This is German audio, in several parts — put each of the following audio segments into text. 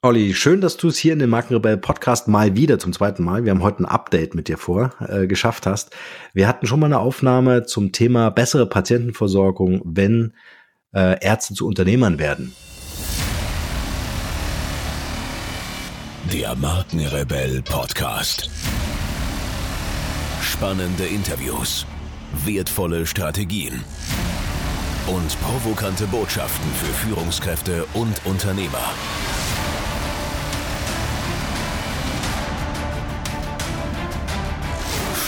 Olli, schön, dass du es hier in dem Markenrebell Podcast mal wieder zum zweiten Mal, wir haben heute ein Update mit dir vor, äh, geschafft hast. Wir hatten schon mal eine Aufnahme zum Thema bessere Patientenversorgung, wenn äh, Ärzte zu Unternehmern werden. Der Markenrebell Podcast. Spannende Interviews, wertvolle Strategien und provokante Botschaften für Führungskräfte und Unternehmer.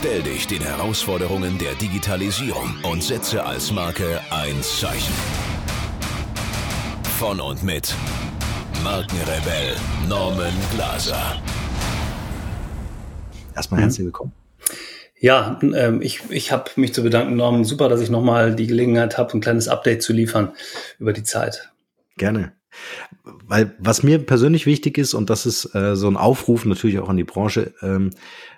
Stell dich den Herausforderungen der Digitalisierung und setze als Marke ein Zeichen. Von und mit Markenrebell Norman Glaser. Erstmal herzlich willkommen. Ja, ähm, ich, ich habe mich zu bedanken, Norman. Super, dass ich nochmal die Gelegenheit habe, ein kleines Update zu liefern über die Zeit. Gerne. Weil was mir persönlich wichtig ist, und das ist äh, so ein Aufruf natürlich auch an die Branche, ähm,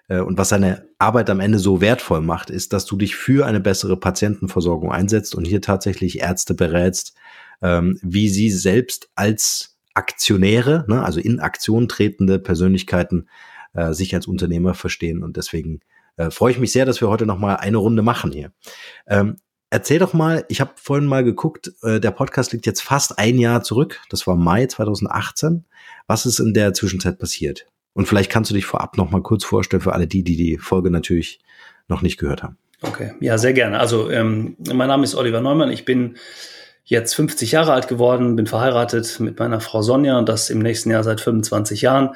äh, und was seine Arbeit am Ende so wertvoll macht, ist, dass du dich für eine bessere Patientenversorgung einsetzt und hier tatsächlich Ärzte berätst, ähm, wie sie selbst als Aktionäre, ne, also in Aktion tretende Persönlichkeiten, äh, sich als Unternehmer verstehen. Und deswegen äh, freue ich mich sehr, dass wir heute noch mal eine Runde machen hier. Ähm, erzähl doch mal, ich habe vorhin mal geguckt, äh, der Podcast liegt jetzt fast ein Jahr zurück. Das war Mai 2018. Was ist in der Zwischenzeit passiert? Und vielleicht kannst du dich vorab noch mal kurz vorstellen für alle die, die die Folge natürlich noch nicht gehört haben. Okay, ja, sehr gerne. Also ähm, mein Name ist Oliver Neumann. Ich bin jetzt 50 Jahre alt geworden, bin verheiratet mit meiner Frau Sonja und das im nächsten Jahr seit 25 Jahren.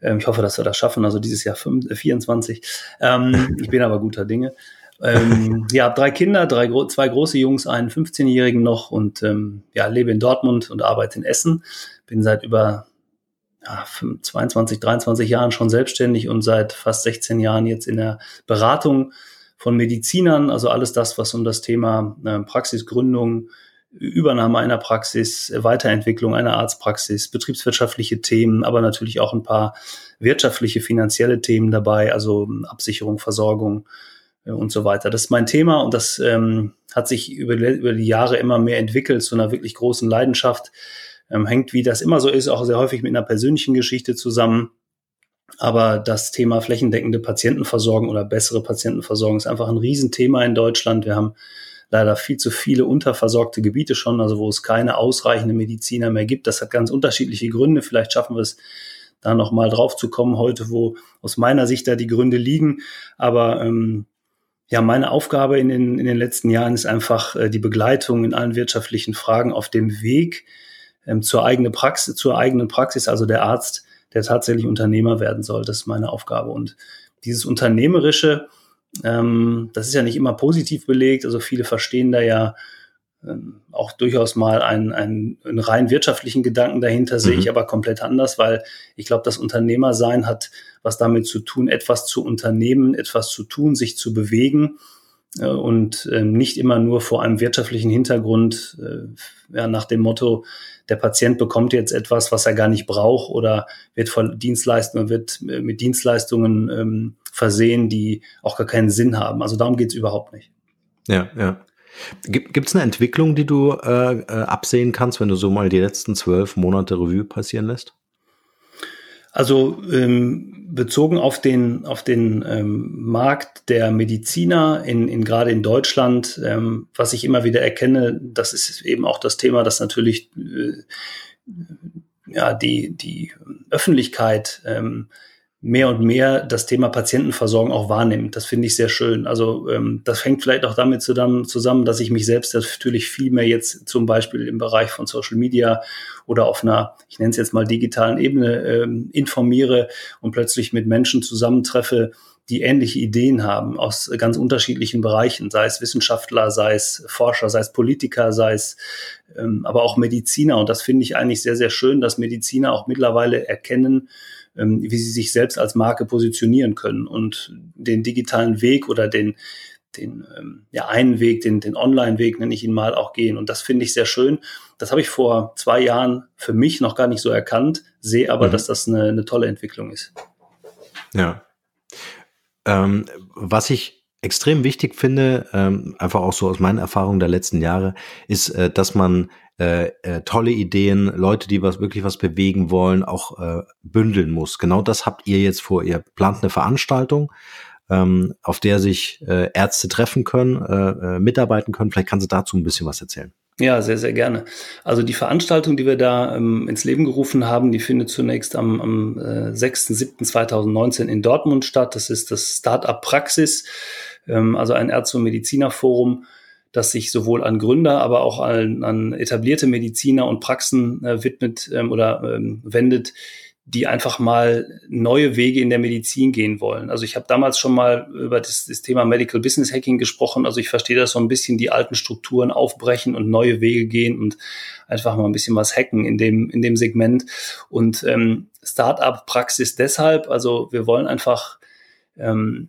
Ähm, ich hoffe, dass wir das schaffen, also dieses Jahr 5, äh, 24. Ähm, ich bin aber guter Dinge. Ähm, ja, drei Kinder, drei, zwei große Jungs, einen 15-Jährigen noch und ähm, ja, lebe in Dortmund und arbeite in Essen. Bin seit über ja, 22, 23 Jahren schon selbstständig und seit fast 16 Jahren jetzt in der Beratung von Medizinern, also alles das, was um das Thema äh, Praxisgründung, Übernahme einer Praxis, Weiterentwicklung einer Arztpraxis, betriebswirtschaftliche Themen, aber natürlich auch ein paar wirtschaftliche, finanzielle Themen dabei, also Absicherung, Versorgung und so weiter. Das ist mein Thema und das ähm, hat sich über, über die Jahre immer mehr entwickelt zu einer wirklich großen Leidenschaft ähm, hängt, wie das immer so ist, auch sehr häufig mit einer persönlichen Geschichte zusammen. Aber das Thema flächendeckende Patientenversorgung oder bessere Patientenversorgung ist einfach ein Riesenthema in Deutschland. Wir haben leider viel zu viele unterversorgte Gebiete schon, also wo es keine ausreichenden Mediziner mehr gibt. Das hat ganz unterschiedliche Gründe. Vielleicht schaffen wir es da nochmal drauf zu kommen heute, wo aus meiner Sicht da die Gründe liegen. Aber ähm, ja, meine Aufgabe in den, in den letzten Jahren ist einfach äh, die Begleitung in allen wirtschaftlichen Fragen auf dem Weg ähm, zur eigenen Praxis, zur eigenen Praxis, also der Arzt, der tatsächlich Unternehmer werden soll. Das ist meine Aufgabe. Und dieses Unternehmerische, ähm, das ist ja nicht immer positiv belegt. Also viele verstehen da ja auch durchaus mal einen, einen, einen rein wirtschaftlichen Gedanken dahinter, mhm. sehe ich aber komplett anders, weil ich glaube, das Unternehmersein hat was damit zu tun, etwas zu unternehmen, etwas zu tun, sich zu bewegen äh, und äh, nicht immer nur vor einem wirtschaftlichen Hintergrund, äh, ja, nach dem Motto, der Patient bekommt jetzt etwas, was er gar nicht braucht oder wird von Dienstleistungen, wird äh, mit Dienstleistungen ähm, versehen, die auch gar keinen Sinn haben. Also darum geht's überhaupt nicht. Ja, ja. Gibt es eine Entwicklung, die du äh, äh, absehen kannst, wenn du so mal die letzten zwölf Monate Revue passieren lässt? Also ähm, bezogen auf den, auf den ähm, Markt der Mediziner, in, in, gerade in Deutschland, ähm, was ich immer wieder erkenne, das ist eben auch das Thema, dass natürlich äh, ja, die, die Öffentlichkeit ähm, mehr und mehr das Thema Patientenversorgung auch wahrnimmt. Das finde ich sehr schön. Also ähm, das hängt vielleicht auch damit zusammen, dass ich mich selbst natürlich viel mehr jetzt zum Beispiel im Bereich von Social Media oder auf einer, ich nenne es jetzt mal digitalen Ebene ähm, informiere und plötzlich mit Menschen zusammentreffe, die ähnliche Ideen haben aus ganz unterschiedlichen Bereichen, sei es Wissenschaftler, sei es Forscher, sei es Politiker, sei es ähm, aber auch Mediziner. Und das finde ich eigentlich sehr, sehr schön, dass Mediziner auch mittlerweile erkennen, ähm, wie sie sich selbst als Marke positionieren können und den digitalen Weg oder den, den ähm, ja, einen Weg, den, den Online-Weg, nenne ich ihn mal, auch gehen. Und das finde ich sehr schön. Das habe ich vor zwei Jahren für mich noch gar nicht so erkannt, sehe aber, mhm. dass das eine, eine tolle Entwicklung ist. Ja. Ähm, was ich extrem wichtig finde, ähm, einfach auch so aus meinen Erfahrungen der letzten Jahre, ist, äh, dass man äh, äh, tolle Ideen, Leute, die was wirklich was bewegen wollen, auch äh, bündeln muss. Genau das habt ihr jetzt vor. Ihr plant eine Veranstaltung, ähm, auf der sich äh, Ärzte treffen können, äh, äh, mitarbeiten können. Vielleicht kannst du dazu ein bisschen was erzählen. Ja, sehr, sehr gerne. Also die Veranstaltung, die wir da ähm, ins Leben gerufen haben, die findet zunächst am, am äh, 6.7.2019 in Dortmund statt. Das ist das Startup Praxis, ähm, also ein Ärzte- und Medizinerforum, das sich sowohl an Gründer, aber auch an, an etablierte Mediziner und Praxen äh, widmet ähm, oder ähm, wendet, die einfach mal neue Wege in der Medizin gehen wollen. Also ich habe damals schon mal über das, das, Thema Medical Business Hacking gesprochen. Also ich verstehe das so ein bisschen, die alten Strukturen aufbrechen und neue Wege gehen und einfach mal ein bisschen was hacken in dem, in dem Segment. Und ähm, Startup-Praxis deshalb, also wir wollen einfach ähm,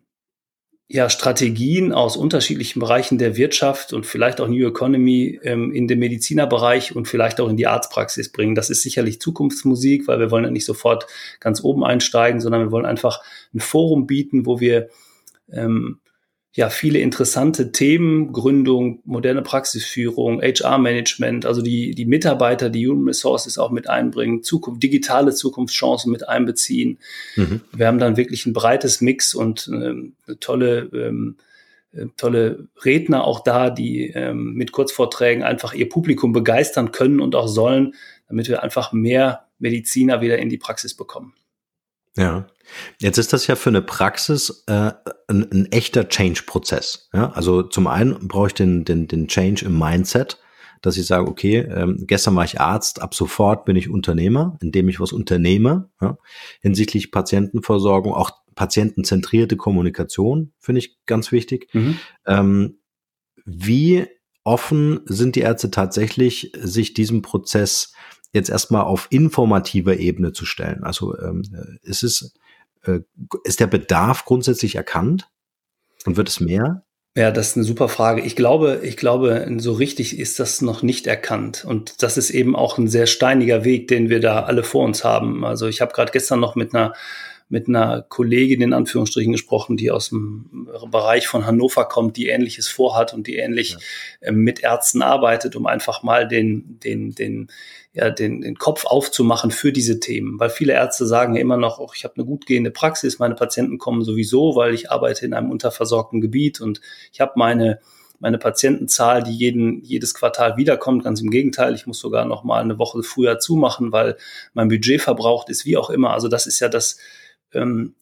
ja, Strategien aus unterschiedlichen Bereichen der Wirtschaft und vielleicht auch New Economy ähm, in den Medizinerbereich und vielleicht auch in die Arztpraxis bringen. Das ist sicherlich Zukunftsmusik, weil wir wollen ja nicht sofort ganz oben einsteigen, sondern wir wollen einfach ein Forum bieten, wo wir ähm, ja viele interessante Themen, Gründung, moderne Praxisführung, HR-Management, also die, die Mitarbeiter, die Human Resources auch mit einbringen, Zukunft, digitale Zukunftschancen mit einbeziehen. Mhm. Wir haben dann wirklich ein breites Mix und ähm, eine tolle, ähm, äh, tolle Redner auch da, die ähm, mit Kurzvorträgen einfach ihr Publikum begeistern können und auch sollen, damit wir einfach mehr Mediziner wieder in die Praxis bekommen. Ja. Jetzt ist das ja für eine Praxis äh, ein, ein echter Change-Prozess. Ja? Also zum einen brauche ich den, den, den Change im Mindset, dass ich sage, okay, ähm, gestern war ich Arzt, ab sofort bin ich Unternehmer, indem ich was unternehme, ja? hinsichtlich Patientenversorgung, auch patientenzentrierte Kommunikation, finde ich ganz wichtig. Mhm. Ähm, wie offen sind die Ärzte tatsächlich, sich diesem Prozess jetzt erstmal auf informativer Ebene zu stellen? Also ähm, ist es, äh, ist der Bedarf grundsätzlich erkannt und wird es mehr? Ja, das ist eine super Frage. Ich glaube, ich glaube, so richtig ist das noch nicht erkannt. Und das ist eben auch ein sehr steiniger Weg, den wir da alle vor uns haben. Also ich habe gerade gestern noch mit einer mit einer Kollegin in Anführungsstrichen gesprochen, die aus dem Bereich von Hannover kommt, die Ähnliches vorhat und die ähnlich ja. äh, mit Ärzten arbeitet, um einfach mal den, den, den, ja, den, den Kopf aufzumachen für diese Themen. Weil viele Ärzte sagen ja immer noch, ich habe eine gut gehende Praxis, meine Patienten kommen sowieso, weil ich arbeite in einem unterversorgten Gebiet und ich habe meine meine Patientenzahl, die jeden, jedes Quartal wiederkommt. Ganz im Gegenteil, ich muss sogar noch mal eine Woche früher zumachen, weil mein Budget verbraucht ist, wie auch immer. Also das ist ja das, ähm,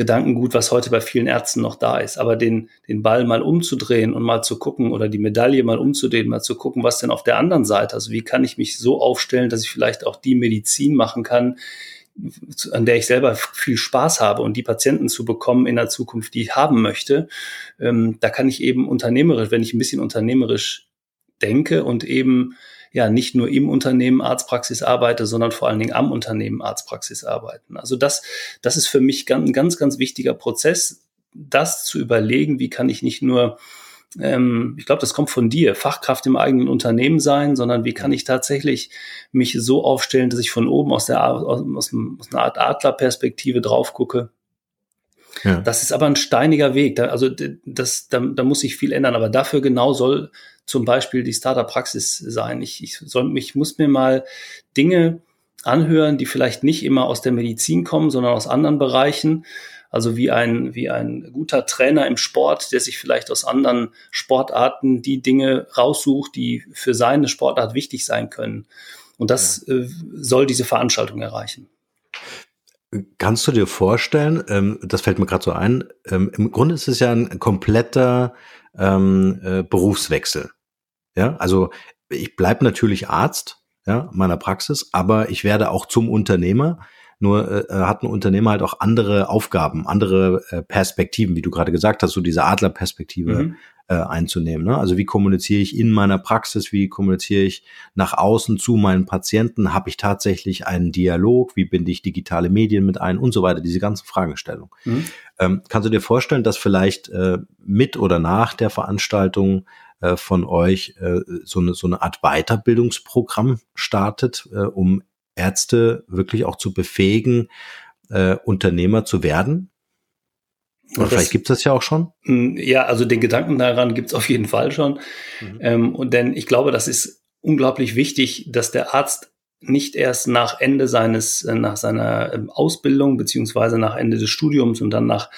Gedankengut, was heute bei vielen Ärzten noch da ist. Aber den, den Ball mal umzudrehen und mal zu gucken oder die Medaille mal umzudrehen, mal zu gucken, was denn auf der anderen Seite, also wie kann ich mich so aufstellen, dass ich vielleicht auch die Medizin machen kann, an der ich selber viel Spaß habe und die Patienten zu bekommen in der Zukunft, die ich haben möchte, ähm, da kann ich eben unternehmerisch, wenn ich ein bisschen unternehmerisch denke und eben ja nicht nur im Unternehmen Arztpraxis arbeite, sondern vor allen Dingen am Unternehmen Arztpraxis arbeiten. Also das, das ist für mich ein ganz, ganz wichtiger Prozess, das zu überlegen, wie kann ich nicht nur ähm, ich glaube, das kommt von dir, Fachkraft im eigenen Unternehmen sein, sondern wie kann ich tatsächlich mich so aufstellen, dass ich von oben aus der aus, aus, aus einer Art Adlerperspektive drauf gucke. Ja. Das ist aber ein steiniger Weg. Da, also das, da, da muss sich viel ändern. Aber dafür genau soll zum Beispiel die Startup-Praxis sein. Ich, ich, soll, ich muss mir mal Dinge anhören, die vielleicht nicht immer aus der Medizin kommen, sondern aus anderen Bereichen. Also wie ein, wie ein guter Trainer im Sport, der sich vielleicht aus anderen Sportarten die Dinge raussucht, die für seine Sportart wichtig sein können. Und das ja. äh, soll diese Veranstaltung erreichen. Kannst du dir vorstellen, ähm, das fällt mir gerade so ein, ähm, im Grunde ist es ja ein kompletter ähm, äh, Berufswechsel. Ja, also ich bleibe natürlich Arzt ja, meiner Praxis, aber ich werde auch zum Unternehmer. Nur äh, äh, hat ein Unternehmer halt auch andere Aufgaben, andere äh, Perspektiven, wie du gerade gesagt hast, so diese Adlerperspektive mhm. äh, einzunehmen. Ne? Also wie kommuniziere ich in meiner Praxis, wie kommuniziere ich nach außen zu meinen Patienten, habe ich tatsächlich einen Dialog, wie binde ich digitale Medien mit ein und so weiter, diese ganzen Fragestellungen. Mhm. Ähm, kannst du dir vorstellen, dass vielleicht äh, mit oder nach der Veranstaltung äh, von euch äh, so, eine, so eine Art Weiterbildungsprogramm startet, äh, um Ärzte wirklich auch zu befähigen, äh, Unternehmer zu werden? Und vielleicht gibt es das ja auch schon. Hm, ja, also den Gedanken daran gibt es auf jeden Fall schon. Mhm. Ähm, und denn ich glaube, das ist unglaublich wichtig, dass der Arzt nicht erst nach Ende seines, äh, nach seiner ähm, Ausbildung beziehungsweise nach Ende des Studiums und dann nach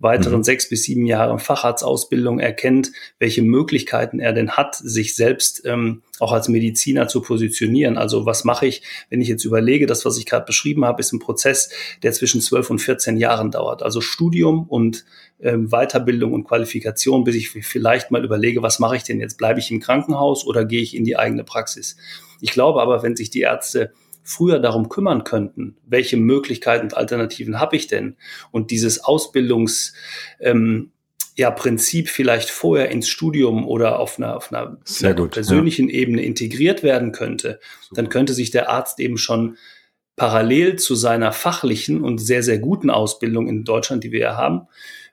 weiteren mhm. sechs bis sieben Jahren Facharztausbildung erkennt, welche Möglichkeiten er denn hat, sich selbst ähm, auch als Mediziner zu positionieren. Also was mache ich, wenn ich jetzt überlege, das, was ich gerade beschrieben habe, ist ein Prozess, der zwischen zwölf und 14 Jahren dauert. Also Studium und ähm, Weiterbildung und Qualifikation, bis ich vielleicht mal überlege, was mache ich denn jetzt? Bleibe ich im Krankenhaus oder gehe ich in die eigene Praxis? Ich glaube aber, wenn sich die Ärzte früher darum kümmern könnten, welche Möglichkeiten und Alternativen habe ich denn? Und dieses Ausbildungs, ähm, ja, Prinzip vielleicht vorher ins Studium oder auf einer, auf einer, einer gut, persönlichen ja. Ebene integriert werden könnte, Super. dann könnte sich der Arzt eben schon parallel zu seiner fachlichen und sehr, sehr guten Ausbildung in Deutschland, die wir ja haben,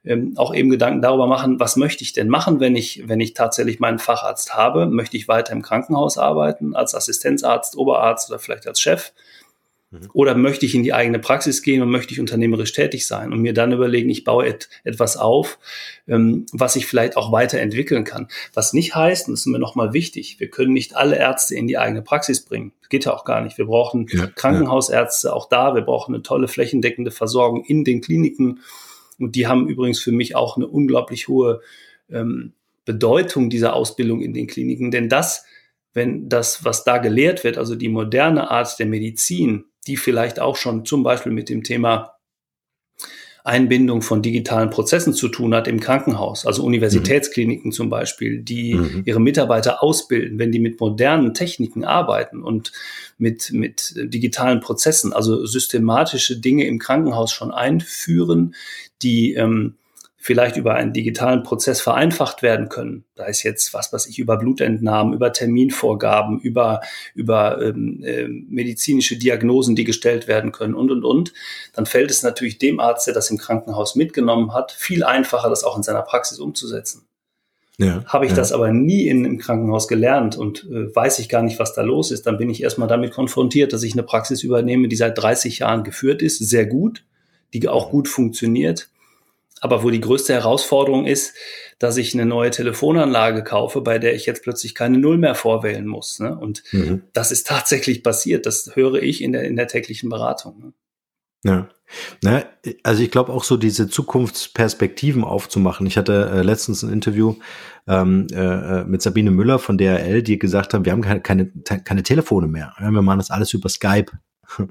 ähm, auch eben Gedanken darüber machen, was möchte ich denn machen, wenn ich, wenn ich tatsächlich meinen Facharzt habe? Möchte ich weiter im Krankenhaus arbeiten, als Assistenzarzt, Oberarzt oder vielleicht als Chef? Mhm. Oder möchte ich in die eigene Praxis gehen und möchte ich unternehmerisch tätig sein und mir dann überlegen, ich baue et etwas auf, ähm, was ich vielleicht auch weiterentwickeln kann. Was nicht heißt, und das ist mir nochmal wichtig, wir können nicht alle Ärzte in die eigene Praxis bringen. Das geht ja auch gar nicht. Wir brauchen ja, Krankenhausärzte auch da. Wir brauchen eine tolle flächendeckende Versorgung in den Kliniken. Und die haben übrigens für mich auch eine unglaublich hohe ähm, Bedeutung dieser Ausbildung in den Kliniken. Denn das, wenn das, was da gelehrt wird, also die moderne Art der Medizin, die vielleicht auch schon zum Beispiel mit dem Thema Einbindung von digitalen Prozessen zu tun hat im Krankenhaus, also Universitätskliniken mhm. zum Beispiel, die mhm. ihre Mitarbeiter ausbilden, wenn die mit modernen Techniken arbeiten und mit, mit digitalen Prozessen, also systematische Dinge im Krankenhaus schon einführen, die ähm, vielleicht über einen digitalen Prozess vereinfacht werden können. Da ist jetzt was, was ich über Blutentnahmen, über Terminvorgaben, über, über ähm, äh, medizinische Diagnosen, die gestellt werden können und, und, und. Dann fällt es natürlich dem Arzt, der das im Krankenhaus mitgenommen hat, viel einfacher, das auch in seiner Praxis umzusetzen. Ja, Habe ich ja. das aber nie in, im Krankenhaus gelernt und äh, weiß ich gar nicht, was da los ist, dann bin ich erstmal damit konfrontiert, dass ich eine Praxis übernehme, die seit 30 Jahren geführt ist, sehr gut, die auch gut funktioniert aber wo die größte Herausforderung ist, dass ich eine neue Telefonanlage kaufe, bei der ich jetzt plötzlich keine Null mehr vorwählen muss. Ne? Und mhm. das ist tatsächlich passiert. Das höre ich in der, in der täglichen Beratung. Ne? Ja. Na, also ich glaube auch so diese Zukunftsperspektiven aufzumachen. Ich hatte äh, letztens ein Interview ähm, äh, mit Sabine Müller von DRL, die gesagt haben, wir haben keine, keine, keine Telefone mehr. Wir machen das alles über Skype.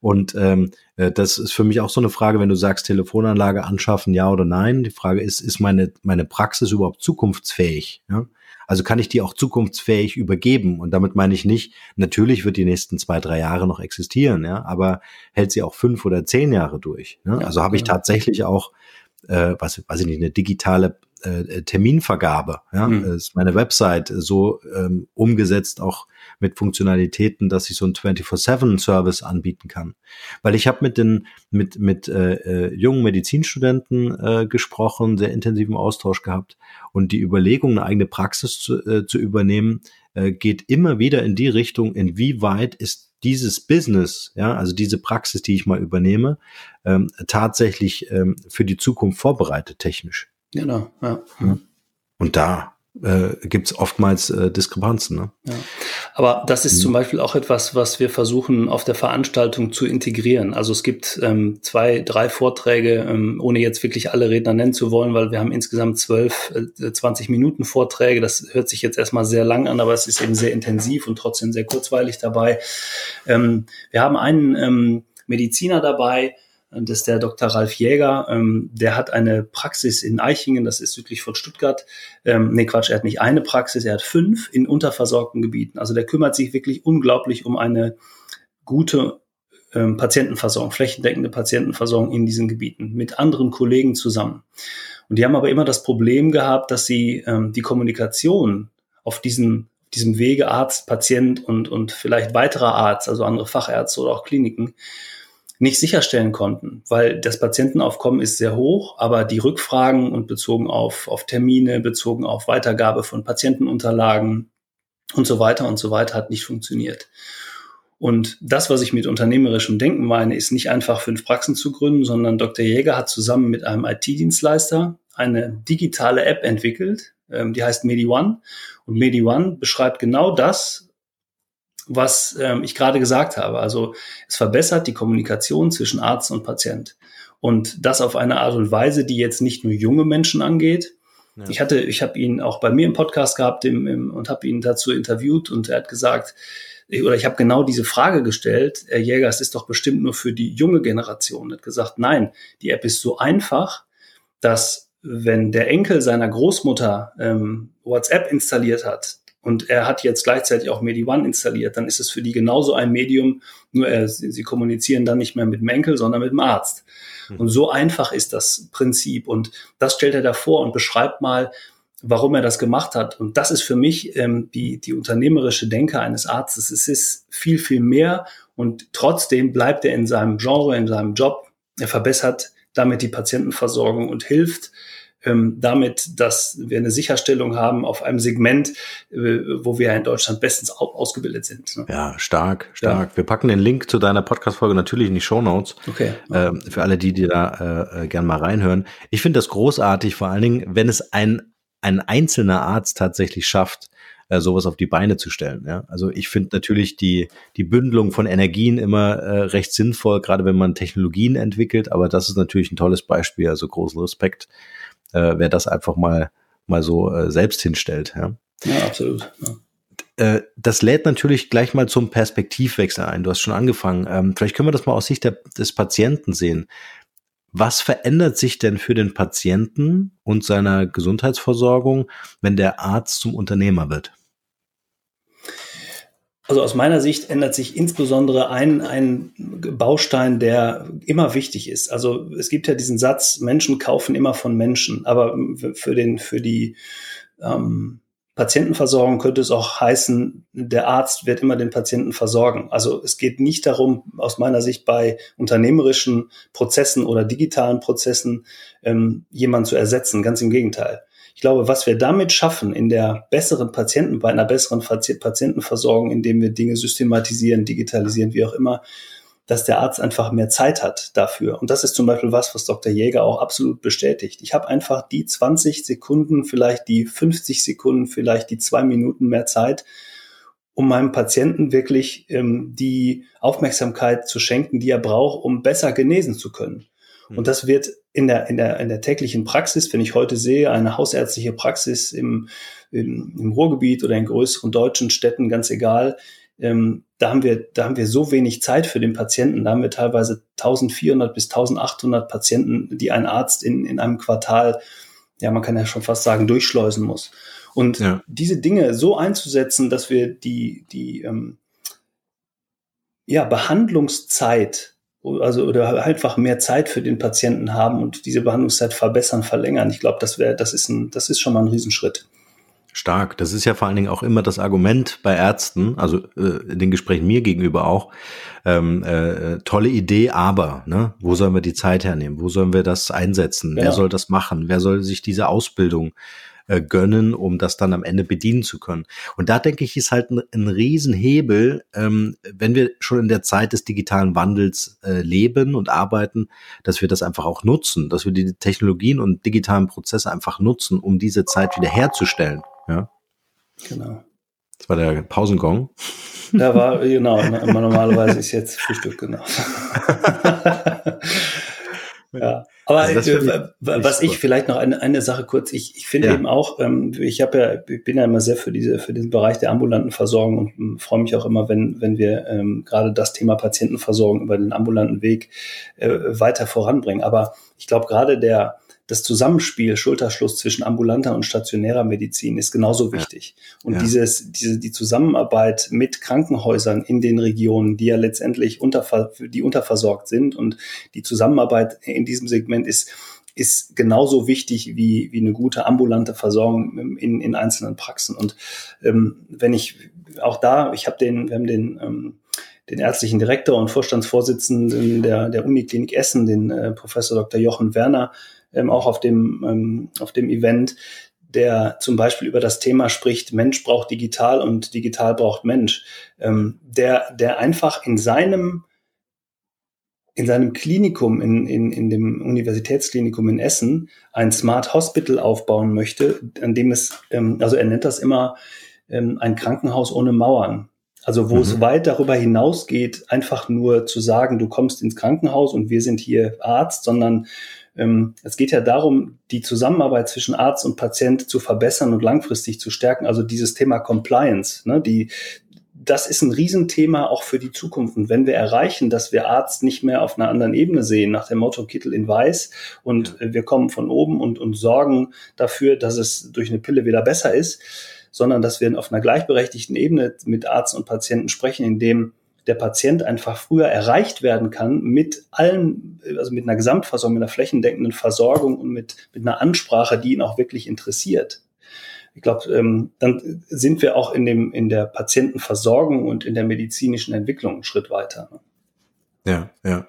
Und ähm, äh, das ist für mich auch so eine Frage, wenn du sagst, Telefonanlage anschaffen, ja oder nein. Die Frage ist, ist meine, meine Praxis überhaupt zukunftsfähig? Ja? Also kann ich die auch zukunftsfähig übergeben? Und damit meine ich nicht, natürlich wird die nächsten zwei, drei Jahre noch existieren, ja, aber hält sie auch fünf oder zehn Jahre durch? Ne? Ja, also habe ich tatsächlich auch, äh, was weiß ich nicht, eine digitale äh, Terminvergabe. Ja, mhm. ist meine Website so ähm, umgesetzt, auch mit Funktionalitäten, dass ich so einen 24/7-Service anbieten kann. Weil ich habe mit den mit mit äh, äh, jungen Medizinstudenten äh, gesprochen, sehr intensiven Austausch gehabt und die Überlegung, eine eigene Praxis zu, äh, zu übernehmen, äh, geht immer wieder in die Richtung, inwieweit ist dieses Business, ja, also diese Praxis, die ich mal übernehme, ähm, tatsächlich ähm, für die Zukunft vorbereitet technisch. Genau, ja. Und da äh, gibt es oftmals äh, Diskrepanzen. Ne? Ja. Aber das ist mhm. zum Beispiel auch etwas, was wir versuchen auf der Veranstaltung zu integrieren. Also es gibt ähm, zwei, drei Vorträge, ähm, ohne jetzt wirklich alle Redner nennen zu wollen, weil wir haben insgesamt zwölf, äh, 20 Minuten Vorträge. Das hört sich jetzt erstmal sehr lang an, aber es ist eben sehr intensiv und trotzdem sehr kurzweilig dabei. Ähm, wir haben einen ähm, Mediziner dabei, das ist der Dr. Ralf Jäger. Ähm, der hat eine Praxis in Eichingen, das ist südlich von Stuttgart. Ähm, nee, Quatsch, er hat nicht eine Praxis, er hat fünf in unterversorgten Gebieten. Also der kümmert sich wirklich unglaublich um eine gute ähm, Patientenversorgung, flächendeckende Patientenversorgung in diesen Gebieten mit anderen Kollegen zusammen. Und die haben aber immer das Problem gehabt, dass sie ähm, die Kommunikation auf diesen diesem Wege Arzt, Patient und, und vielleicht weiterer Arzt, also andere Fachärzte oder auch Kliniken, nicht sicherstellen konnten, weil das Patientenaufkommen ist sehr hoch, aber die Rückfragen und bezogen auf, auf Termine, bezogen auf Weitergabe von Patientenunterlagen und so weiter und so weiter hat nicht funktioniert. Und das, was ich mit unternehmerischem Denken meine, ist nicht einfach fünf Praxen zu gründen, sondern Dr. Jäger hat zusammen mit einem IT-Dienstleister eine digitale App entwickelt, ähm, die heißt MediOne. Und MediOne beschreibt genau das, was ähm, ich gerade gesagt habe. Also es verbessert die Kommunikation zwischen Arzt und Patient. Und das auf eine Art und Weise, die jetzt nicht nur junge Menschen angeht. Ja. Ich hatte, ich habe ihn auch bei mir im Podcast gehabt im, im, und habe ihn dazu interviewt und er hat gesagt, oder ich habe genau diese Frage gestellt, Herr Jäger, es ist doch bestimmt nur für die junge Generation. Er hat gesagt, nein, die App ist so einfach, dass wenn der Enkel seiner Großmutter ähm, WhatsApp installiert hat, und er hat jetzt gleichzeitig auch MediOne installiert, dann ist es für die genauso ein Medium, nur er, sie, sie kommunizieren dann nicht mehr mit dem Enkel, sondern mit dem Arzt. Mhm. Und so einfach ist das Prinzip. Und das stellt er da vor und beschreibt mal, warum er das gemacht hat. Und das ist für mich ähm, die, die unternehmerische Denke eines Arztes. Es ist viel, viel mehr und trotzdem bleibt er in seinem Genre, in seinem Job. Er verbessert damit die Patientenversorgung und hilft ähm, damit, dass wir eine Sicherstellung haben auf einem Segment, äh, wo wir in Deutschland bestens ausgebildet sind. Ne? Ja, stark, stark. Ja. Wir packen den Link zu deiner Podcast-Folge natürlich in die Show Notes. Okay. Ähm, für alle die, die da äh, äh, gern mal reinhören. Ich finde das großartig, vor allen Dingen, wenn es ein, ein einzelner Arzt tatsächlich schafft, äh, sowas auf die Beine zu stellen. Ja? Also ich finde natürlich die, die Bündelung von Energien immer äh, recht sinnvoll, gerade wenn man Technologien entwickelt, aber das ist natürlich ein tolles Beispiel, also großen Respekt äh, wer das einfach mal, mal so äh, selbst hinstellt. Ja, ja absolut. Ja äh, das lädt natürlich gleich mal zum Perspektivwechsel ein. Du hast schon angefangen. Ähm, vielleicht können wir das mal aus Sicht der, des Patienten sehen. Was verändert sich denn für den Patienten und seiner Gesundheitsversorgung, wenn der Arzt zum Unternehmer wird? Also aus meiner Sicht ändert sich insbesondere ein, ein Baustein, der immer wichtig ist. Also es gibt ja diesen Satz, Menschen kaufen immer von Menschen, aber für, den, für die ähm, Patientenversorgung könnte es auch heißen, der Arzt wird immer den Patienten versorgen. Also es geht nicht darum, aus meiner Sicht bei unternehmerischen Prozessen oder digitalen Prozessen ähm, jemanden zu ersetzen. Ganz im Gegenteil. Ich glaube, was wir damit schaffen in der besseren Patienten, bei einer besseren Patientenversorgung, indem wir Dinge systematisieren, digitalisieren, wie auch immer, dass der Arzt einfach mehr Zeit hat dafür. Und das ist zum Beispiel was, was Dr. Jäger auch absolut bestätigt. Ich habe einfach die 20 Sekunden, vielleicht die 50 Sekunden, vielleicht die zwei Minuten mehr Zeit, um meinem Patienten wirklich ähm, die Aufmerksamkeit zu schenken, die er braucht, um besser genesen zu können. Und hm. das wird in der, in der, in der täglichen Praxis, wenn ich heute sehe, eine hausärztliche Praxis im, im, im Ruhrgebiet oder in größeren deutschen Städten, ganz egal, ähm, da haben wir, da haben wir so wenig Zeit für den Patienten. Da haben wir teilweise 1400 bis 1800 Patienten, die ein Arzt in, in einem Quartal, ja, man kann ja schon fast sagen, durchschleusen muss. Und ja. diese Dinge so einzusetzen, dass wir die, die, ähm, ja, Behandlungszeit also oder einfach mehr Zeit für den Patienten haben und diese Behandlungszeit verbessern, verlängern. Ich glaube, das wäre, das ist ein, das ist schon mal ein Riesenschritt. Stark. Das ist ja vor allen Dingen auch immer das Argument bei Ärzten, also äh, in den Gesprächen mir gegenüber auch. Ähm, äh, tolle Idee, aber ne, wo sollen wir die Zeit hernehmen? Wo sollen wir das einsetzen? Ja. Wer soll das machen? Wer soll sich diese Ausbildung äh, gönnen, um das dann am Ende bedienen zu können. Und da denke ich, ist halt ein, ein Riesenhebel, ähm, wenn wir schon in der Zeit des digitalen Wandels äh, leben und arbeiten, dass wir das einfach auch nutzen, dass wir die Technologien und digitalen Prozesse einfach nutzen, um diese Zeit wieder herzustellen. Ja? Genau. Das war der Pausengong. Da war, genau, normalerweise ist jetzt Frühstück, genau. ja. Aber also äh, was ich vielleicht noch eine, eine Sache kurz, ich, ich finde ja. eben auch, ähm, ich habe ja, ich bin ja immer sehr für diese, für diesen Bereich der ambulanten Versorgung und ähm, freue mich auch immer, wenn, wenn wir ähm, gerade das Thema Patientenversorgung über den ambulanten Weg äh, weiter voranbringen. Aber ich glaube gerade der das Zusammenspiel, Schulterschluss zwischen ambulanter und stationärer Medizin ist genauso wichtig. Ja. Und ja. dieses, diese, die Zusammenarbeit mit Krankenhäusern in den Regionen, die ja letztendlich unterver, die unterversorgt sind und die Zusammenarbeit in diesem Segment ist, ist genauso wichtig wie, wie eine gute ambulante Versorgung in, in einzelnen Praxen. Und ähm, wenn ich auch da, ich habe den, wir haben den ähm, den ärztlichen Direktor und Vorstandsvorsitzenden der, der Uniklinik Essen, den äh, Professor Dr. Jochen Werner, ähm, auch auf dem, ähm, auf dem Event, der zum Beispiel über das Thema spricht, Mensch braucht digital und digital braucht Mensch, ähm, der, der einfach in seinem in seinem Klinikum, in, in, in dem Universitätsklinikum in Essen, ein Smart Hospital aufbauen möchte, an dem es, ähm, also er nennt das immer ähm, ein Krankenhaus ohne Mauern. Also wo mhm. es weit darüber hinausgeht, einfach nur zu sagen, du kommst ins Krankenhaus und wir sind hier Arzt, sondern es geht ja darum, die Zusammenarbeit zwischen Arzt und Patient zu verbessern und langfristig zu stärken. Also dieses Thema Compliance, ne, die, das ist ein Riesenthema auch für die Zukunft. Und wenn wir erreichen, dass wir Arzt nicht mehr auf einer anderen Ebene sehen, nach dem Motto Kittel in Weiß und ja. wir kommen von oben und, und sorgen dafür, dass es durch eine Pille wieder besser ist, sondern dass wir auf einer gleichberechtigten Ebene mit Arzt und Patienten sprechen, indem der Patient einfach früher erreicht werden kann mit allen, also mit einer Gesamtversorgung, mit einer flächendeckenden Versorgung und mit, mit einer Ansprache, die ihn auch wirklich interessiert. Ich glaube, ähm, dann sind wir auch in dem, in der Patientenversorgung und in der medizinischen Entwicklung einen Schritt weiter. Ja, ja.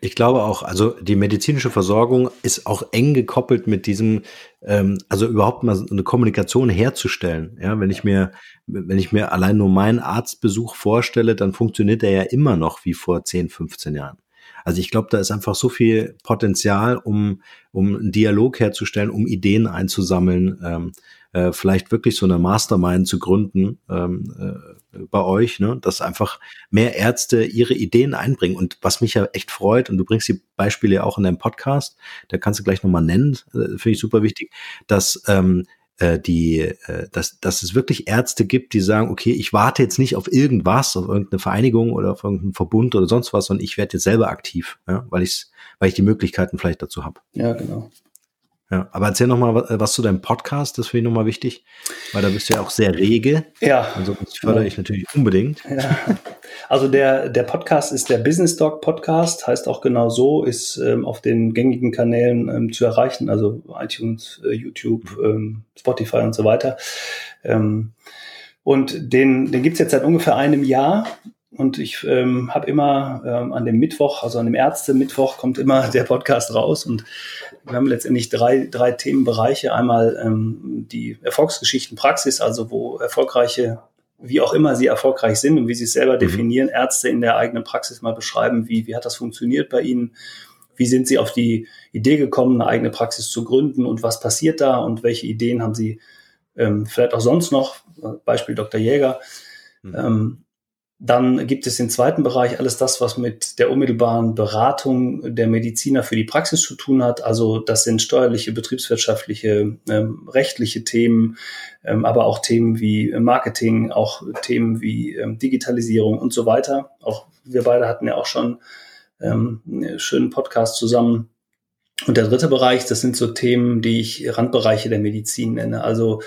Ich, glaube auch, also die medizinische Versorgung ist auch eng gekoppelt mit diesem, ähm, also überhaupt mal eine Kommunikation herzustellen. Ja, wenn ich mir, wenn ich mir allein nur meinen Arztbesuch vorstelle, dann funktioniert er ja immer noch wie vor 10, 15 Jahren. Also ich glaube, da ist einfach so viel Potenzial, um, um einen Dialog herzustellen, um Ideen einzusammeln, ähm, äh, vielleicht wirklich so eine Mastermind zu gründen ähm, äh, bei euch, ne? dass einfach mehr Ärzte ihre Ideen einbringen. Und was mich ja echt freut, und du bringst die Beispiele ja auch in deinem Podcast, da kannst du gleich nochmal nennen, äh, finde ich super wichtig, dass ähm, äh, die, äh, dass, dass es wirklich Ärzte gibt, die sagen, okay, ich warte jetzt nicht auf irgendwas, auf irgendeine Vereinigung oder auf irgendeinen Verbund oder sonst was, sondern ich werde jetzt selber aktiv, ja, weil ich weil ich die Möglichkeiten vielleicht dazu habe. Ja, genau. Ja, aber erzähl noch mal was zu deinem Podcast, das finde ich nochmal wichtig, weil da bist du ja auch sehr rege. Ja. Also das fördere ich natürlich unbedingt. Ja. Also der, der Podcast ist der Business Talk Podcast, heißt auch genau so, ist ähm, auf den gängigen Kanälen ähm, zu erreichen, also iTunes, äh, YouTube, ähm, Spotify und so weiter. Ähm, und den, den gibt's jetzt seit ungefähr einem Jahr und ich ähm, habe immer ähm, an dem Mittwoch, also an dem Ärzte-Mittwoch, kommt immer der Podcast raus. Und wir haben letztendlich drei, drei Themenbereiche. Einmal ähm, die Erfolgsgeschichten Praxis, also wo erfolgreiche, wie auch immer sie erfolgreich sind und wie sie es selber mhm. definieren, Ärzte in der eigenen Praxis mal beschreiben, wie, wie hat das funktioniert bei ihnen, wie sind sie auf die Idee gekommen, eine eigene Praxis zu gründen und was passiert da und welche Ideen haben sie ähm, vielleicht auch sonst noch, Beispiel Dr. Jäger. Mhm. Ähm, dann gibt es den zweiten Bereich alles das, was mit der unmittelbaren Beratung der Mediziner für die Praxis zu tun hat. Also das sind steuerliche, betriebswirtschaftliche, ähm, rechtliche Themen, ähm, aber auch Themen wie Marketing, auch Themen wie ähm, Digitalisierung und so weiter. Auch wir beide hatten ja auch schon ähm, einen schönen Podcast zusammen. Und der dritte Bereich, das sind so Themen, die ich Randbereiche der Medizin nenne. Also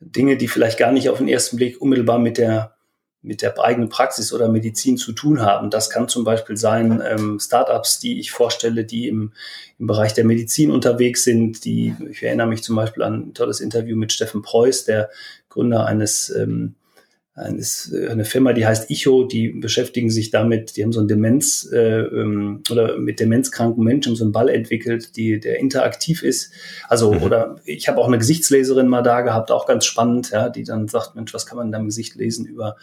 Dinge, die vielleicht gar nicht auf den ersten Blick unmittelbar mit der mit der eigenen Praxis oder Medizin zu tun haben. Das kann zum Beispiel sein ähm, Startups, die ich vorstelle, die im, im Bereich der Medizin unterwegs sind. Die, ich erinnere mich zum Beispiel an ein tolles Interview mit Steffen Preuß, der Gründer eines ähm, äh, eine Firma, die heißt Icho, die beschäftigen sich damit, die haben so ein Demenz äh, ähm, oder mit demenzkranken Menschen so einen Ball entwickelt, die der interaktiv ist. Also mhm. oder ich habe auch eine Gesichtsleserin mal da gehabt, auch ganz spannend, ja, die dann sagt, Mensch, was kann man in deinem Gesicht lesen über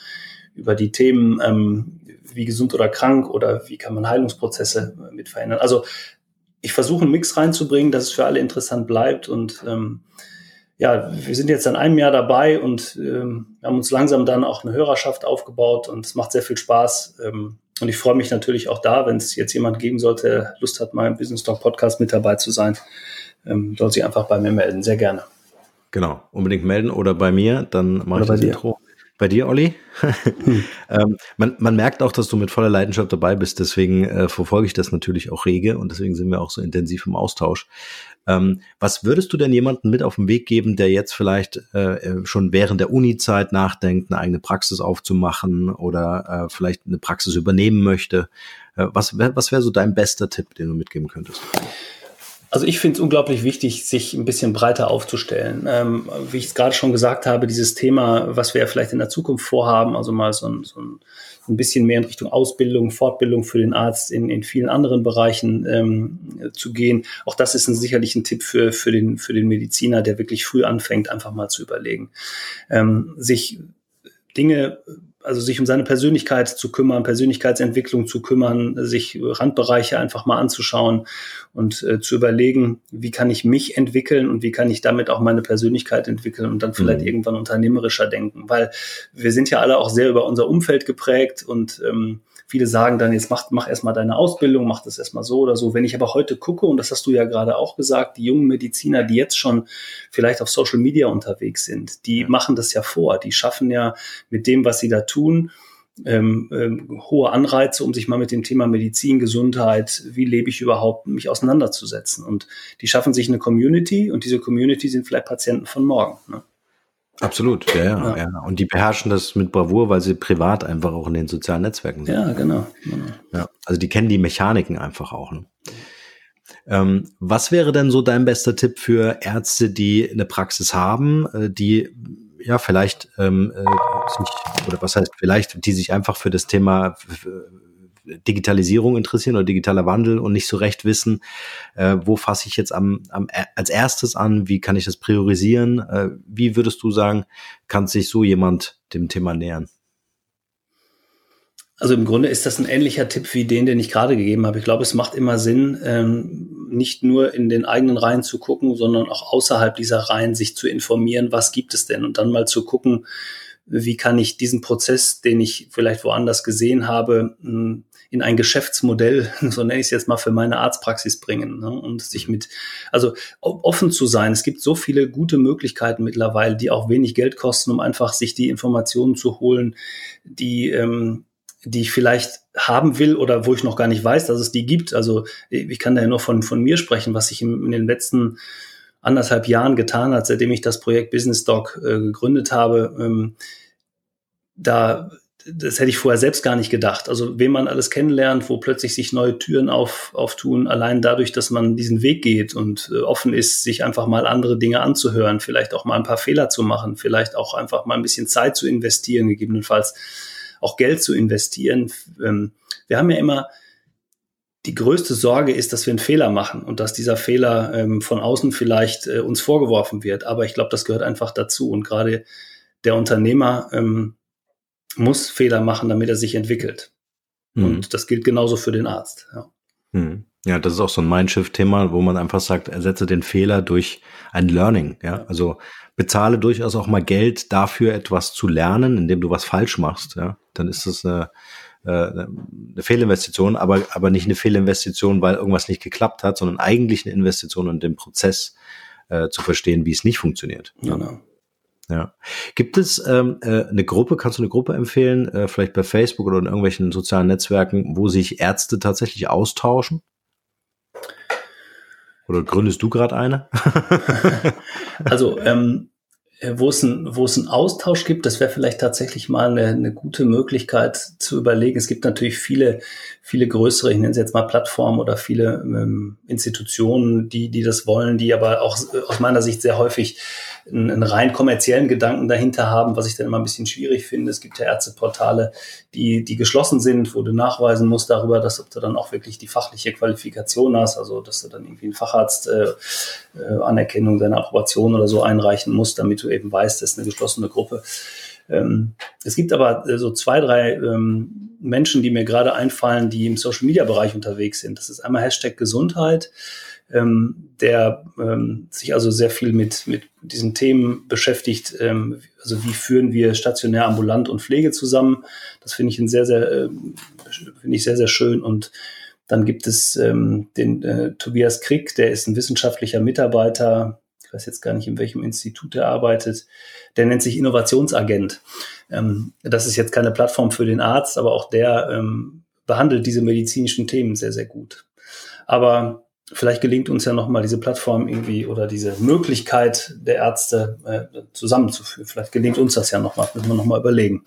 über die Themen ähm, wie gesund oder krank oder wie kann man Heilungsprozesse mit verändern. Also ich versuche einen Mix reinzubringen, dass es für alle interessant bleibt und ähm, ja, wir sind jetzt in einem Jahr dabei und ähm, haben uns langsam dann auch eine Hörerschaft aufgebaut und es macht sehr viel Spaß. Ähm, und ich freue mich natürlich auch da, wenn es jetzt jemand geben sollte, der Lust hat, mal im Business Talk Podcast mit dabei zu sein, ähm, soll sich einfach bei mir melden. Sehr gerne. Genau, unbedingt melden oder bei mir, dann mache ich das dir. Intro. Bei dir, Olli? Hm. ähm, man, man merkt auch, dass du mit voller Leidenschaft dabei bist, deswegen äh, verfolge ich das natürlich auch rege und deswegen sind wir auch so intensiv im Austausch. Ähm, was würdest du denn jemandem mit auf den Weg geben, der jetzt vielleicht äh, äh, schon während der Uni-Zeit nachdenkt, eine eigene Praxis aufzumachen oder äh, vielleicht eine Praxis übernehmen möchte? Äh, was wäre was wär so dein bester Tipp, den du mitgeben könntest? Also ich finde es unglaublich wichtig, sich ein bisschen breiter aufzustellen. Ähm, wie ich es gerade schon gesagt habe, dieses Thema, was wir ja vielleicht in der Zukunft vorhaben, also mal so ein, so ein, ein bisschen mehr in Richtung Ausbildung, Fortbildung für den Arzt in, in vielen anderen Bereichen ähm, zu gehen. Auch das ist ein, sicherlich ein Tipp für, für, den, für den Mediziner, der wirklich früh anfängt, einfach mal zu überlegen. Ähm, sich Dinge also sich um seine Persönlichkeit zu kümmern, Persönlichkeitsentwicklung zu kümmern, sich Randbereiche einfach mal anzuschauen und äh, zu überlegen, wie kann ich mich entwickeln und wie kann ich damit auch meine Persönlichkeit entwickeln und dann vielleicht mhm. irgendwann unternehmerischer denken, weil wir sind ja alle auch sehr über unser Umfeld geprägt und ähm, Viele sagen dann, jetzt mach, mach erstmal deine Ausbildung, mach das erstmal so oder so. Wenn ich aber heute gucke, und das hast du ja gerade auch gesagt, die jungen Mediziner, die jetzt schon vielleicht auf Social Media unterwegs sind, die machen das ja vor. Die schaffen ja mit dem, was sie da tun, ähm, ähm, hohe Anreize, um sich mal mit dem Thema Medizin, Gesundheit, wie lebe ich überhaupt, mich auseinanderzusetzen. Und die schaffen sich eine Community und diese Community sind vielleicht Patienten von morgen. Ne? Absolut, ja, ja, ja. Und die beherrschen das mit Bravour, weil sie privat einfach auch in den sozialen Netzwerken sind. Ja, genau. Ja, also die kennen die Mechaniken einfach auch. Ne? Ähm, was wäre denn so dein bester Tipp für Ärzte, die eine Praxis haben, äh, die ja vielleicht ähm, äh, oder was heißt vielleicht, die sich einfach für das Thema Digitalisierung interessieren oder digitaler Wandel und nicht so recht wissen, äh, wo fasse ich jetzt am, am, als erstes an, wie kann ich das priorisieren? Äh, wie würdest du sagen, kann sich so jemand dem Thema nähern? Also im Grunde ist das ein ähnlicher Tipp wie den, den ich gerade gegeben habe. Ich glaube, es macht immer Sinn, ähm, nicht nur in den eigenen Reihen zu gucken, sondern auch außerhalb dieser Reihen sich zu informieren, was gibt es denn und dann mal zu gucken, wie kann ich diesen Prozess, den ich vielleicht woanders gesehen habe, hm, in ein Geschäftsmodell, so nenne ich es jetzt mal, für meine Arztpraxis bringen ne? und sich mit, also offen zu sein. Es gibt so viele gute Möglichkeiten mittlerweile, die auch wenig Geld kosten, um einfach sich die Informationen zu holen, die ähm, die ich vielleicht haben will oder wo ich noch gar nicht weiß, dass es die gibt. Also ich kann da ja nur von, von mir sprechen, was ich in, in den letzten anderthalb Jahren getan hat, seitdem ich das Projekt Business Doc äh, gegründet habe. Ähm, da das hätte ich vorher selbst gar nicht gedacht. Also, wen man alles kennenlernt, wo plötzlich sich neue Türen auf, auftun, allein dadurch, dass man diesen Weg geht und äh, offen ist, sich einfach mal andere Dinge anzuhören, vielleicht auch mal ein paar Fehler zu machen, vielleicht auch einfach mal ein bisschen Zeit zu investieren, gegebenenfalls auch Geld zu investieren. Ähm, wir haben ja immer, die größte Sorge ist, dass wir einen Fehler machen und dass dieser Fehler ähm, von außen vielleicht äh, uns vorgeworfen wird. Aber ich glaube, das gehört einfach dazu. Und gerade der Unternehmer, ähm, muss Fehler machen, damit er sich entwickelt. Mhm. Und das gilt genauso für den Arzt. Ja. Mhm. Ja, das ist auch so ein Mindshift-Thema, wo man einfach sagt, ersetze den Fehler durch ein Learning. Ja, also bezahle durchaus auch mal Geld dafür, etwas zu lernen, indem du was falsch machst. Ja, dann ist das eine, äh, eine Fehlinvestition, aber, aber nicht eine Fehlinvestition, weil irgendwas nicht geklappt hat, sondern eigentlich eine Investition in den Prozess äh, zu verstehen, wie es nicht funktioniert. Genau. Ja. Gibt es ähm, äh, eine Gruppe, kannst du eine Gruppe empfehlen, äh, vielleicht bei Facebook oder in irgendwelchen sozialen Netzwerken, wo sich Ärzte tatsächlich austauschen? Oder gründest du gerade eine? also ähm, äh, wo es, ein, wo es einen Austausch gibt, das wäre vielleicht tatsächlich mal eine, eine gute Möglichkeit zu überlegen. Es gibt natürlich viele, viele größere, ich nenne es jetzt mal Plattformen oder viele ähm, Institutionen, die, die das wollen, die aber auch äh, aus meiner Sicht sehr häufig einen, einen rein kommerziellen Gedanken dahinter haben, was ich dann immer ein bisschen schwierig finde. Es gibt ja Ärzteportale, die, die geschlossen sind, wo du nachweisen musst darüber, dass ob du dann auch wirklich die fachliche Qualifikation hast, also dass du dann irgendwie einen Facharzt äh, äh, Anerkennung seiner Approbation oder so einreichen musst, damit du eben weißt, das ist eine geschlossene Gruppe. Ähm, es gibt aber äh, so zwei, drei ähm, Menschen, die mir gerade einfallen, die im Social-Media-Bereich unterwegs sind. Das ist einmal Hashtag Gesundheit ähm, der ähm, sich also sehr viel mit, mit diesen Themen beschäftigt. Ähm, also wie führen wir stationär, ambulant und Pflege zusammen? Das finde ich ein sehr, sehr, äh, finde ich sehr, sehr schön. Und dann gibt es ähm, den äh, Tobias Krieg, der ist ein wissenschaftlicher Mitarbeiter. Ich weiß jetzt gar nicht, in welchem Institut er arbeitet. Der nennt sich Innovationsagent. Ähm, das ist jetzt keine Plattform für den Arzt, aber auch der ähm, behandelt diese medizinischen Themen sehr, sehr gut. Aber vielleicht gelingt uns ja nochmal diese Plattform irgendwie oder diese Möglichkeit der Ärzte äh, zusammenzuführen. Vielleicht gelingt uns das ja nochmal, müssen wir nochmal überlegen.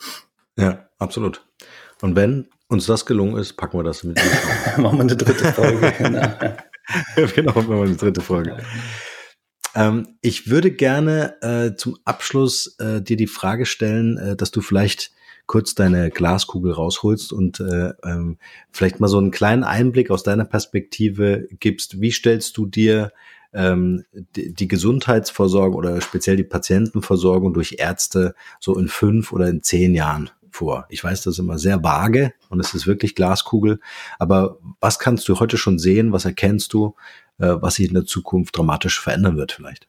Ja, absolut. Und wenn uns das gelungen ist, packen wir das mit. Machen wir eine dritte Folge. genau. genau, machen wir die dritte Folge. Ähm, ich würde gerne äh, zum Abschluss äh, dir die Frage stellen, äh, dass du vielleicht kurz deine Glaskugel rausholst und äh, ähm, vielleicht mal so einen kleinen Einblick aus deiner Perspektive gibst. Wie stellst du dir ähm, die, die Gesundheitsversorgung oder speziell die Patientenversorgung durch Ärzte so in fünf oder in zehn Jahren vor? Ich weiß, das ist immer sehr vage und es ist wirklich Glaskugel. Aber was kannst du heute schon sehen? Was erkennst du, äh, was sich in der Zukunft dramatisch verändern wird vielleicht?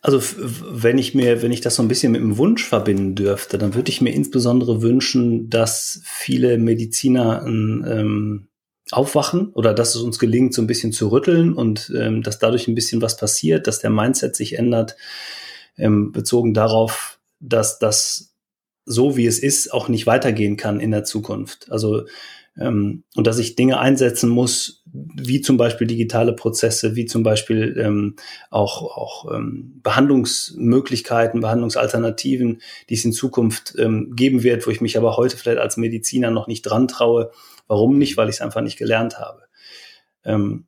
Also wenn ich mir, wenn ich das so ein bisschen mit dem Wunsch verbinden dürfte, dann würde ich mir insbesondere wünschen, dass viele Mediziner ähm, aufwachen oder dass es uns gelingt, so ein bisschen zu rütteln und ähm, dass dadurch ein bisschen was passiert, dass der Mindset sich ändert, ähm, bezogen darauf, dass das so wie es ist auch nicht weitergehen kann in der Zukunft. Also ähm, und dass ich Dinge einsetzen muss, wie zum Beispiel digitale Prozesse, wie zum Beispiel ähm, auch, auch ähm, Behandlungsmöglichkeiten, Behandlungsalternativen, die es in Zukunft ähm, geben wird, wo ich mich aber heute vielleicht als Mediziner noch nicht dran traue. Warum nicht? Weil ich es einfach nicht gelernt habe. Ähm,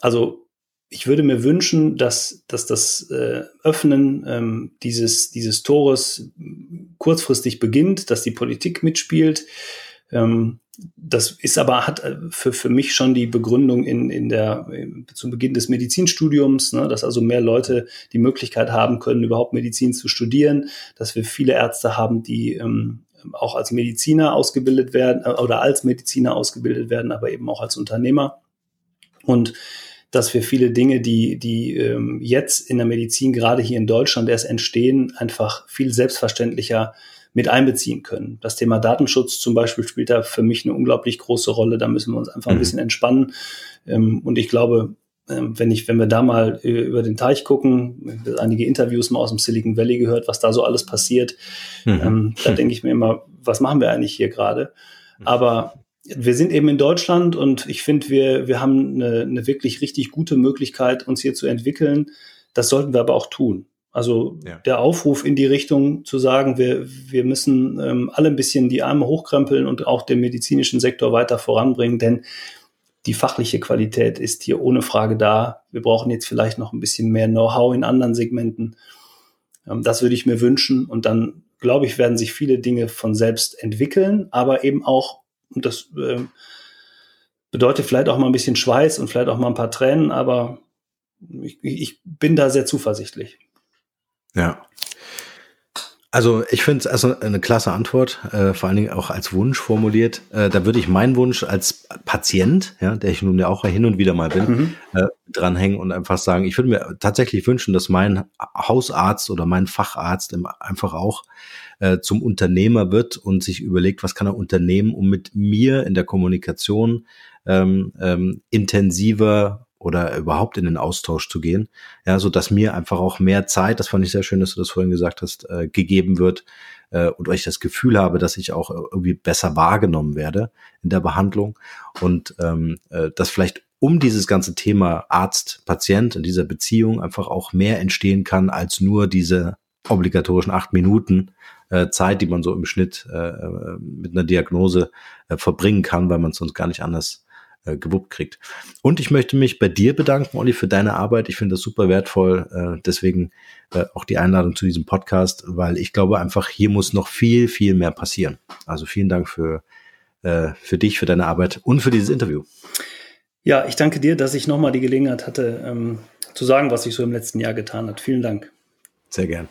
also ich würde mir wünschen, dass, dass das äh, Öffnen ähm, dieses, dieses Tores kurzfristig beginnt, dass die Politik mitspielt, ähm, das ist aber, hat äh, für, für mich schon die Begründung in, in der, zum Beginn des Medizinstudiums, ne, dass also mehr Leute die Möglichkeit haben können, überhaupt Medizin zu studieren, dass wir viele Ärzte haben, die ähm, auch als Mediziner ausgebildet werden äh, oder als Mediziner ausgebildet werden, aber eben auch als Unternehmer. Und dass wir viele Dinge, die, die ähm, jetzt in der Medizin, gerade hier in Deutschland erst entstehen, einfach viel selbstverständlicher mit einbeziehen können. Das Thema Datenschutz zum Beispiel spielt da für mich eine unglaublich große Rolle. Da müssen wir uns einfach ein mhm. bisschen entspannen. Ähm, und ich glaube, ähm, wenn ich, wenn wir da mal über den Teich gucken, einige Interviews mal aus dem Silicon Valley gehört, was da so alles passiert, mhm. Ähm, da denke ich mir immer, was machen wir eigentlich hier gerade? Aber wir sind eben in Deutschland und ich finde, wir, wir haben eine, eine wirklich richtig gute Möglichkeit, uns hier zu entwickeln. Das sollten wir aber auch tun. Also ja. der Aufruf in die Richtung zu sagen, wir, wir müssen ähm, alle ein bisschen die Arme hochkrempeln und auch den medizinischen Sektor weiter voranbringen, denn die fachliche Qualität ist hier ohne Frage da. Wir brauchen jetzt vielleicht noch ein bisschen mehr Know-how in anderen Segmenten. Ähm, das würde ich mir wünschen und dann, glaube ich, werden sich viele Dinge von selbst entwickeln, aber eben auch, und das äh, bedeutet vielleicht auch mal ein bisschen Schweiß und vielleicht auch mal ein paar Tränen, aber ich, ich bin da sehr zuversichtlich. Ja. Also ich finde es also eine klasse Antwort, äh, vor allen Dingen auch als Wunsch formuliert. Äh, da würde ich meinen Wunsch als Patient, ja, der ich nun ja auch hin und wieder mal bin, mhm. äh, dranhängen und einfach sagen, ich würde mir tatsächlich wünschen, dass mein Hausarzt oder mein Facharzt einfach auch äh, zum Unternehmer wird und sich überlegt, was kann er unternehmen, um mit mir in der Kommunikation ähm, ähm, intensiver oder überhaupt in den Austausch zu gehen. Ja, so dass mir einfach auch mehr Zeit, das fand ich sehr schön, dass du das vorhin gesagt hast, äh, gegeben wird äh, und ich das Gefühl habe, dass ich auch irgendwie besser wahrgenommen werde in der Behandlung und ähm, äh, dass vielleicht um dieses ganze Thema Arzt-Patient in dieser Beziehung einfach auch mehr entstehen kann als nur diese obligatorischen acht Minuten äh, Zeit, die man so im Schnitt äh, äh mit einer Diagnose äh, verbringen kann, weil man es sonst gar nicht anders äh, gewuppt kriegt. Und ich möchte mich bei dir bedanken, Olli, für deine Arbeit. Ich finde das super wertvoll. Äh, deswegen äh, auch die Einladung zu diesem Podcast, weil ich glaube einfach, hier muss noch viel, viel mehr passieren. Also vielen Dank für, äh, für dich, für deine Arbeit und für dieses Interview. Ja, ich danke dir, dass ich nochmal die Gelegenheit hatte, ähm, zu sagen, was sich so im letzten Jahr getan hat. Vielen Dank. Sehr gern.